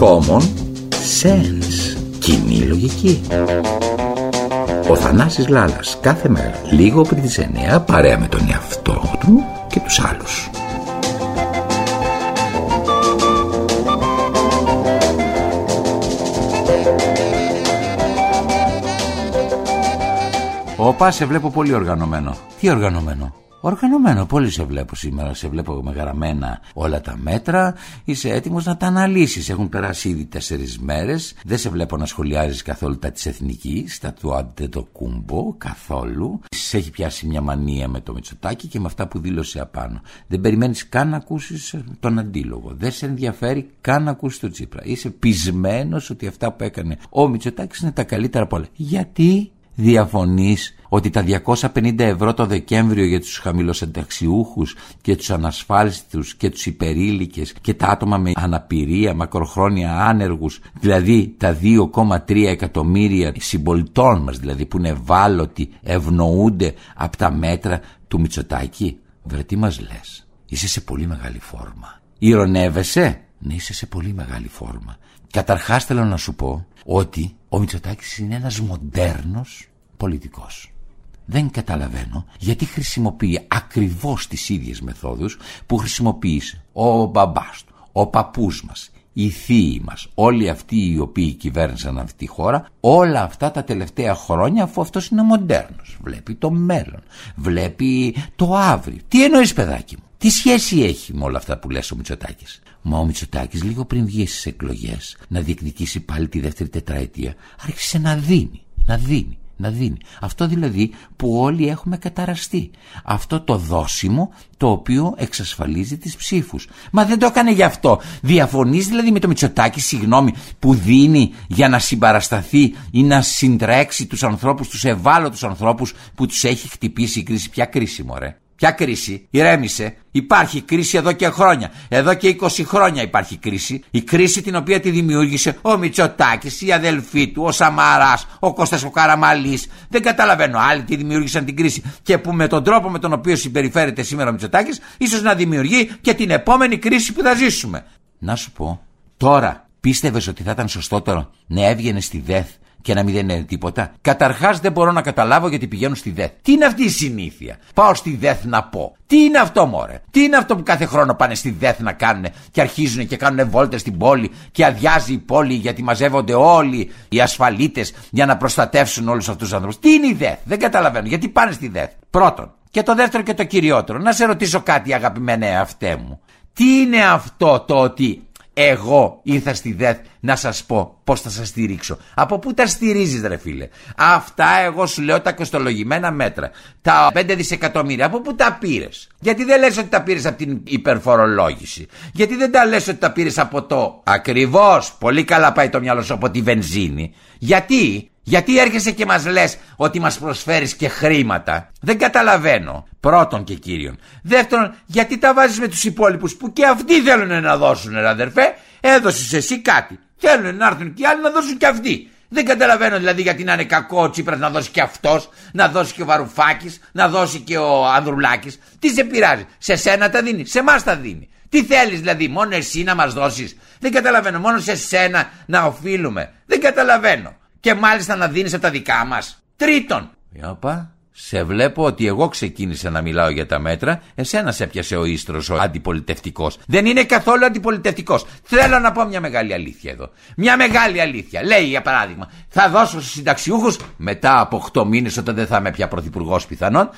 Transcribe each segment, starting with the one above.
Common sense. Κοινή λογική. Ο Θανάσης Λάλας κάθε μέρα λίγο πριν τις 9 παρέα με τον εαυτό του και τους άλλους. Όπα, σε βλέπω πολύ οργανωμένο. Τι οργανωμένο; Οργανωμένο, πολύ σε βλέπω σήμερα. Σε βλέπω με γραμμένα όλα τα μέτρα. Είσαι έτοιμος να τα αναλύσεις. Έχουν περάσει ήδη τέσσερις μέρες. Δεν σε βλέπω να σχολιάζεις καθόλου τα της εθνική, τα του άντε το κούμπο, καθόλου. Σε έχει πιάσει μια μανία με το Μητσοτάκι και με αυτά που δήλωσε απάνω. Δεν περιμένεις καν να ακούσεις τον αντίλογο. Δεν σε ενδιαφέρει καν να ακούσεις τον Τσίπρα. Είσαι πεισμένος ότι αυτά που έκανε ο Μητσοτάκης είναι τα καλύτερα από όλα. Γιατί διαφωνείς ότι τα 250 ευρώ το Δεκέμβριο για τους χαμηλοσενταξιούχους και τους ανασφάλιστους και τους υπερήλικες και τα άτομα με αναπηρία, μακροχρόνια άνεργους, δηλαδή τα 2,3 εκατομμύρια συμπολιτών μας δηλαδή που είναι ευάλωτοι, ευνοούνται από τα μέτρα του Μητσοτάκη. Βρε τι μας λες, είσαι σε πολύ μεγάλη φόρμα. Ηρωνεύεσαι, ναι είσαι σε πολύ μεγάλη φόρμα. Καταρχάς θέλω να σου πω ότι ο Μητσοτάκης είναι ένας μοντέρνος πολιτικός. Δεν καταλαβαίνω γιατί χρησιμοποιεί ακριβώς τις ίδιες μεθόδους που χρησιμοποίησε ο μπαμπάς του, ο παππούς μας, οι θείοι μας, όλοι αυτοί οι οποίοι κυβέρνησαν αυτή τη χώρα, όλα αυτά τα τελευταία χρόνια αφού αυτός είναι μοντέρνος. Βλέπει το μέλλον, βλέπει το αύριο. Τι εννοείς παιδάκι μου, τι σχέση έχει με όλα αυτά που λες ο Μητσοτάκης; Μα ο Μητσοτάκης λίγο πριν βγει στις εκλογές να διεκδικήσει πάλι τη δεύτερη τετραετία άρχισε να δίνει, να δίνει, να δίνει. Αυτό δηλαδή που όλοι έχουμε καταραστεί. Αυτό το δόσιμο το οποίο εξασφαλίζει τις ψήφους. Μα δεν το έκανε γι' αυτό. Διαφωνείς δηλαδή με το Μητσοτάκη, συγγνώμη, που δίνει για να συμπαρασταθεί ή να συντρέξει τους ανθρώπους, τους ευάλωτους ανθρώπους που τους έχει χτυπήσει η κρίση. Ποια κρίση μωρέ. Ποια κρίση, ηρέμησε. Υπάρχει κρίση εδώ και χρόνια. Εδώ και 20 χρόνια υπάρχει κρίση. Η κρίση την οποία τη δημιούργησε ο Μητσοτάκης, η αδελφή του, ο Σαμαράς, ο Κώστας ο Καραμαλής. Δεν καταλαβαίνω. Άλλοι τη δημιούργησαν την κρίση. Και που με τον τρόπο με τον οποίο συμπεριφέρεται σήμερα ο Μητσοτάκης, ίσως να δημιουργεί και την επόμενη κρίση που θα ζήσουμε. Να σου πω, τώρα πίστευες ότι θα ήταν σωστότερο να έβγαινες στη ΔΕΘ και να μην δεν είναι τίποτα. Καταρχάς δεν μπορώ να καταλάβω γιατί πηγαίνουν στη ΔΕΘ. Τι είναι αυτή η συνήθεια; Πάω στη ΔΕΘ να πω. Τι είναι αυτό, Μωρέ; Τι είναι αυτό που κάθε χρόνο πάνε στη ΔΕΘ να κάνουν και αρχίζουν και κάνουν βόλτες στην πόλη και αδειάζει η πόλη γιατί μαζεύονται όλοι οι ασφαλίτες για να προστατεύσουν όλους αυτούς τους ανθρώπους. Τι είναι η ΔΕΘ; Δεν καταλαβαίνω. Γιατί πάνε στη ΔΕΘ; Πρώτον. Και το δεύτερο και το κυριότερο. Να σε ρωτήσω κάτι, αγαπημένε αυτέ μου. Τι είναι αυτό το ότι εγώ ήρθα στη ΔΕΘ να σας πω πώς θα σας στηρίξω. Από πού τα στηρίζεις ρε φίλε; Αυτά εγώ σου λέω τα κοστολογημένα μέτρα. Τα 5 δισεκατομμύρια. Από πού τα πήρες; Γιατί δεν λες ότι τα πήρες από την υπερφορολόγηση; Γιατί δεν τα λες ότι τα πήρες από το ακριβώς. Πολύ καλά πάει το μυαλό σου από τη βενζίνη; Γιατί γιατί έρχεσαι και μας λες ότι μας προσφέρεις και χρήματα; Δεν καταλαβαίνω. Πρώτον και κύριον. Δεύτερον, γιατί τα βάζεις με τους υπόλοιπους που και αυτοί θέλουν να δώσουν, ρε αδερφέ; Έδωσες εσύ κάτι. Θέλουν να έρθουν και οι άλλοι να δώσουν και αυτοί. Δεν καταλαβαίνω δηλαδή γιατί να είναι κακό ο Τσίπρας να δώσει και αυτός, να δώσει και ο Βαρουφάκης, να δώσει και ο Ανδρουλάκης. Τι σε πειράζει, σε σένα τα δίνει, σε εμάς τα δίνει. Τι θέλεις δηλαδή, μόνο εσύ να μας δώσεις; Δεν καταλαβαίνω, μόνο σε σένα να οφείλουμε. Δεν καταλαβαίνω και μάλιστα να δίνεις από τα δικά μας. Τρίτον. Ιωπα, σε βλέπω ότι εγώ ξεκίνησα να μιλάω για τα μέτρα, εσένα σε έπιασε ο ίστρος ο αντιπολιτευτικός. Δεν είναι καθόλου αντιπολιτευτικός. Θέλω να πω μια μεγάλη αλήθεια εδώ. Μια μεγάλη αλήθεια. Λέει για παράδειγμα, θα δώσω στους συνταξιούχους μετά από 8 μήνες, όταν δεν θα είμαι πια πρωθυπουργός πιθανόν,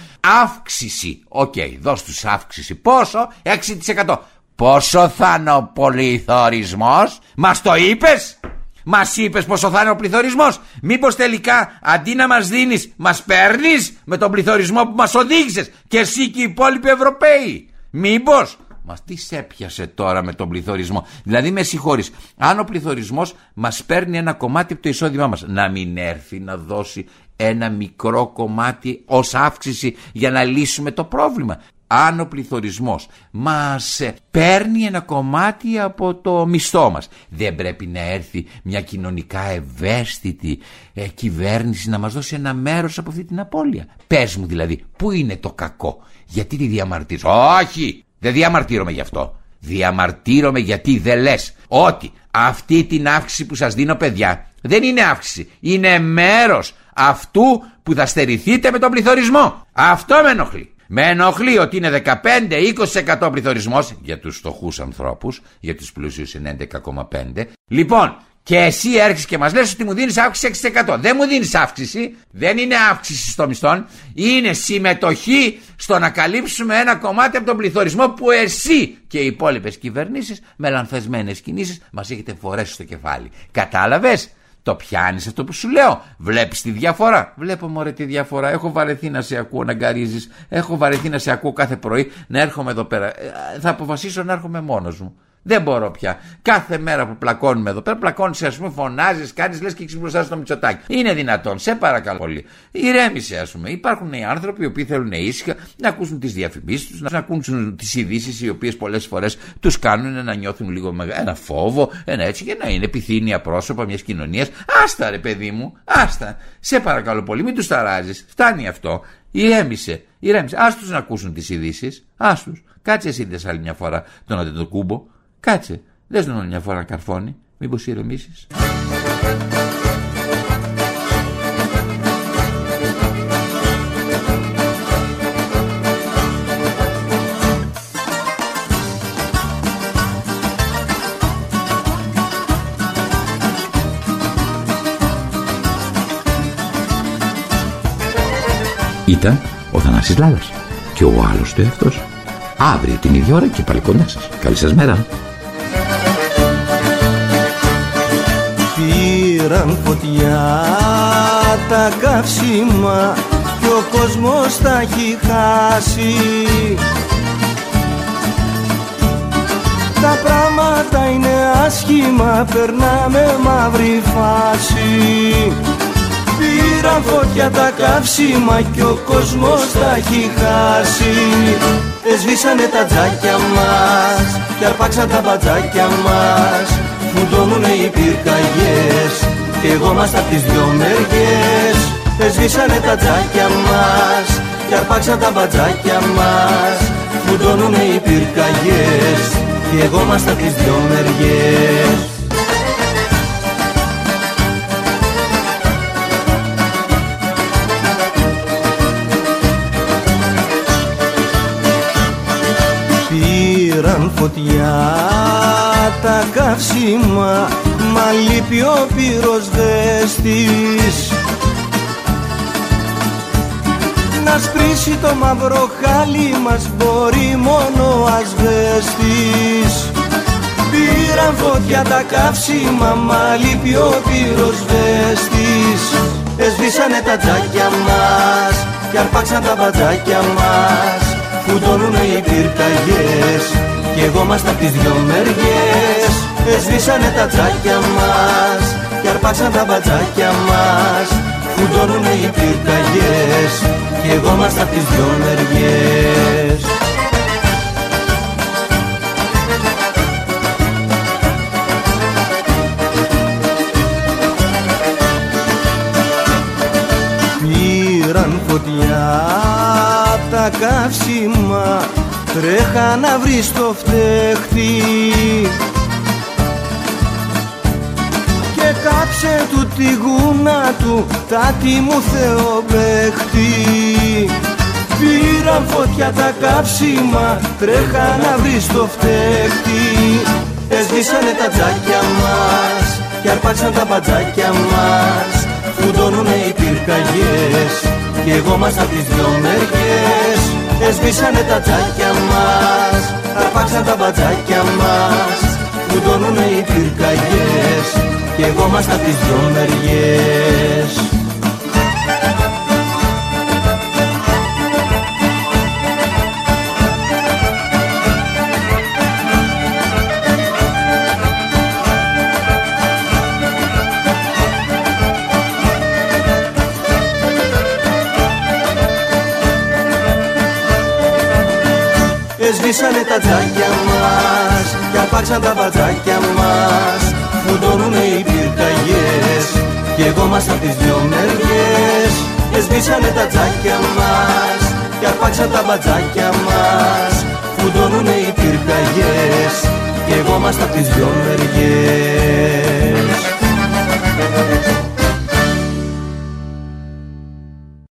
αύξηση. OK, okay, δώσ' τους αύξηση. Πόσο; 6%. Πόσο θα είναι ο πληθωρισμός, μας το είπες! Μας είπες πόσο θα είναι ο πληθωρισμός. Μήπως τελικά αντί να μας δίνεις, μας παίρνεις με τον πληθωρισμό που μας οδήγησες και εσύ και οι υπόλοιποι Ευρωπαίοι. Μήπως. Μας τι σε έπιασε τώρα με τον πληθωρισμό. Δηλαδή, με συγχωρείς, αν ο πληθωρισμός μας παίρνει ένα κομμάτι από το εισόδημά μας, να μην έρθει να δώσει ένα μικρό κομμάτι ως αύξηση για να λύσουμε το πρόβλημα. Αν ο πληθωρισμός. Μας ε, παίρνει ένα κομμάτι από το μισθό μας. Δεν πρέπει να έρθει μια κοινωνικά ευαίσθητη ε, κυβέρνηση να μας δώσει ένα μέρος από αυτή την απώλεια. Πες μου δηλαδή πού είναι το κακό; Γιατί τη διαμαρτύρω; Όχι! Δεν διαμαρτύρομαι γι' αυτό. Διαμαρτύρομαι γιατί δεν λες ότι αυτή την αύξηση που σας δίνω παιδιά δεν είναι αύξηση. Είναι μέρος αυτού που θα στερηθείτε με τον πληθωρισμό. Αυτό με ενοχλεί με ενοχλεί ότι είναι 15-20% πληθωρισμός για τους φτωχούς ανθρώπους, για του πλούσιου είναι 11,5%. Λοιπόν, και εσύ έρχεσαι και μας λες ότι μου δίνεις αύξηση 6%. Δεν μου δίνεις αύξηση, δεν είναι αύξηση στο μισθό, είναι συμμετοχή στο να καλύψουμε ένα κομμάτι από τον πληθωρισμό που εσύ και οι υπόλοιπες κυβερνήσεις με λανθασμένε κινήσεις μας έχετε φορέσει στο κεφάλι. Κατάλαβες; Το πιάνεις αυτό που σου λέω. Βλέπεις τη διαφορά. Βλέπω μωρέ τη διαφορά. Έχω βαρεθεί να σε ακούω να γκαρίζεις. Έχω βαρεθεί να σε ακούω κάθε πρωί να έρχομαι εδώ πέρα. Ε, θα αποφασίσω να έρχομαι μόνος μου. Δεν μπορώ πια. Κάθε μέρα που πλακώνουμε εδώ πέρα, πλακώνεις, ας πούμε, φωνάζεις, κάνεις, λες και έχεις μπροστά στο μυτσοτάκι. Είναι δυνατόν, σε παρακαλώ πολύ. Ηρέμησε, ας πούμε. Υπάρχουν οι άνθρωποι οι οποίοι θέλουν ήσυχα να ακούσουν τις διαφημίσεις τους, να ακούσουν τις ειδήσεις οι οποίες πολλές φορές τους κάνουν να νιώθουν λίγο ένα φόβο, ένα έτσι και να είναι επιθύμια πρόσωπα μιας κοινωνίας. Άστα ρε παιδί μου, άστα. Σε παρακαλώ πολύ, μην τους ταράζεις. Φτάνει αυτό. Ηρέμησε, ηρέμησε. Α τους να ακούσουν τις ειδήσεις. Α τους. Κάτσε εσύ άλλη μια φορά τον Αντετοκούμπο Κάτσε, δες τον μια φορά καρφώνει, μήπως ηρεμήσεις. Ήταν ο Θανάσης Λάλας και ο άλλος του εαυτός. Αύριο την ίδια ώρα και πάλι κοντά σας. Καλή σας μέρα. Πήραν φωτιά τα καύσιμα και ο κόσμος τα έχει χάσει. Τα πράγματα είναι άσχημα, περνάμε μαύρη φάση. Πήραν φωτιά τα καύσιμα και ο κόσμος τα έχει χάσει. Εσβήσανε τα τζάκια μας και αρπάξαν τα μπατζάκια μας. Φουντώνουνε οι πυρκαγιές και εγώ είμαστε απ' τις δυο μεριές Εσβήσανε τα τζάκια μας και αρπάξαν τα μπατζάκια μας φουντώνουνε οι πυρκαγιές. Και εγώ είμαστε απ' τις δυο μεριές. Πήραν φωτιά τα καύσιμα Μα λείπει ο πυροσβέστης Να σπρίσει το μαύρο χάλι μας μπορεί μόνο ο ασβέστης. Πήραν φωτιά τα καύσιμα μα λείπει ο πυροσβέστης Εσβήσανε τα τζάκια μας και αρπάξαν τα μπατζάκια μας. Φουντώνουνε οι πυρκαγιές κι εγώ είμαστε απ' τις δυο μεριές Εσβήσανε τα τσάκια μας Και αρπάξαν τα μπατζάκια μας. Φουντώνουνε οι πυρκαγιές Κι εγώ είμαστε απ' τις δυο μεριές. Πήραν φωτιά τα καύσιμα Τρέχα να βρεις το φταίχτη κάψε του τη γούνα του Τάτι μου θεοπαίχτη Πήραν φωτιά τα κάψιμα Τρέχα να βρεις το φταίχτη. Εσβήσανε τα τζάκια μας Και αρπάξαν τα μπατζάκια μας. Φουντώνουνε οι πυρκαγιές Κι εγώ μας απ' τις δυο μεριές. Εσβήσανε τα τσάκια μας Αρπάξαν τα μπατζάκια μας. Φουντώνουνε οι πυρκαγιές και εγώ μας απ' τις δυο μεριές. Εσβήσανε τα τζάκια μας και απάξαν τα μπατζάκια μας. Φούτωνουνε οι πυρκαγιές. Κι εγώ μας απ' τις δυο μεριές. Εσβήσανε τα τζάκια μας Κι αρπάξαν τα μπατζάκια μας. Φούτωνουνε οι πυρκαγιές Κι εγώ μας απ' τις δυο μεριές.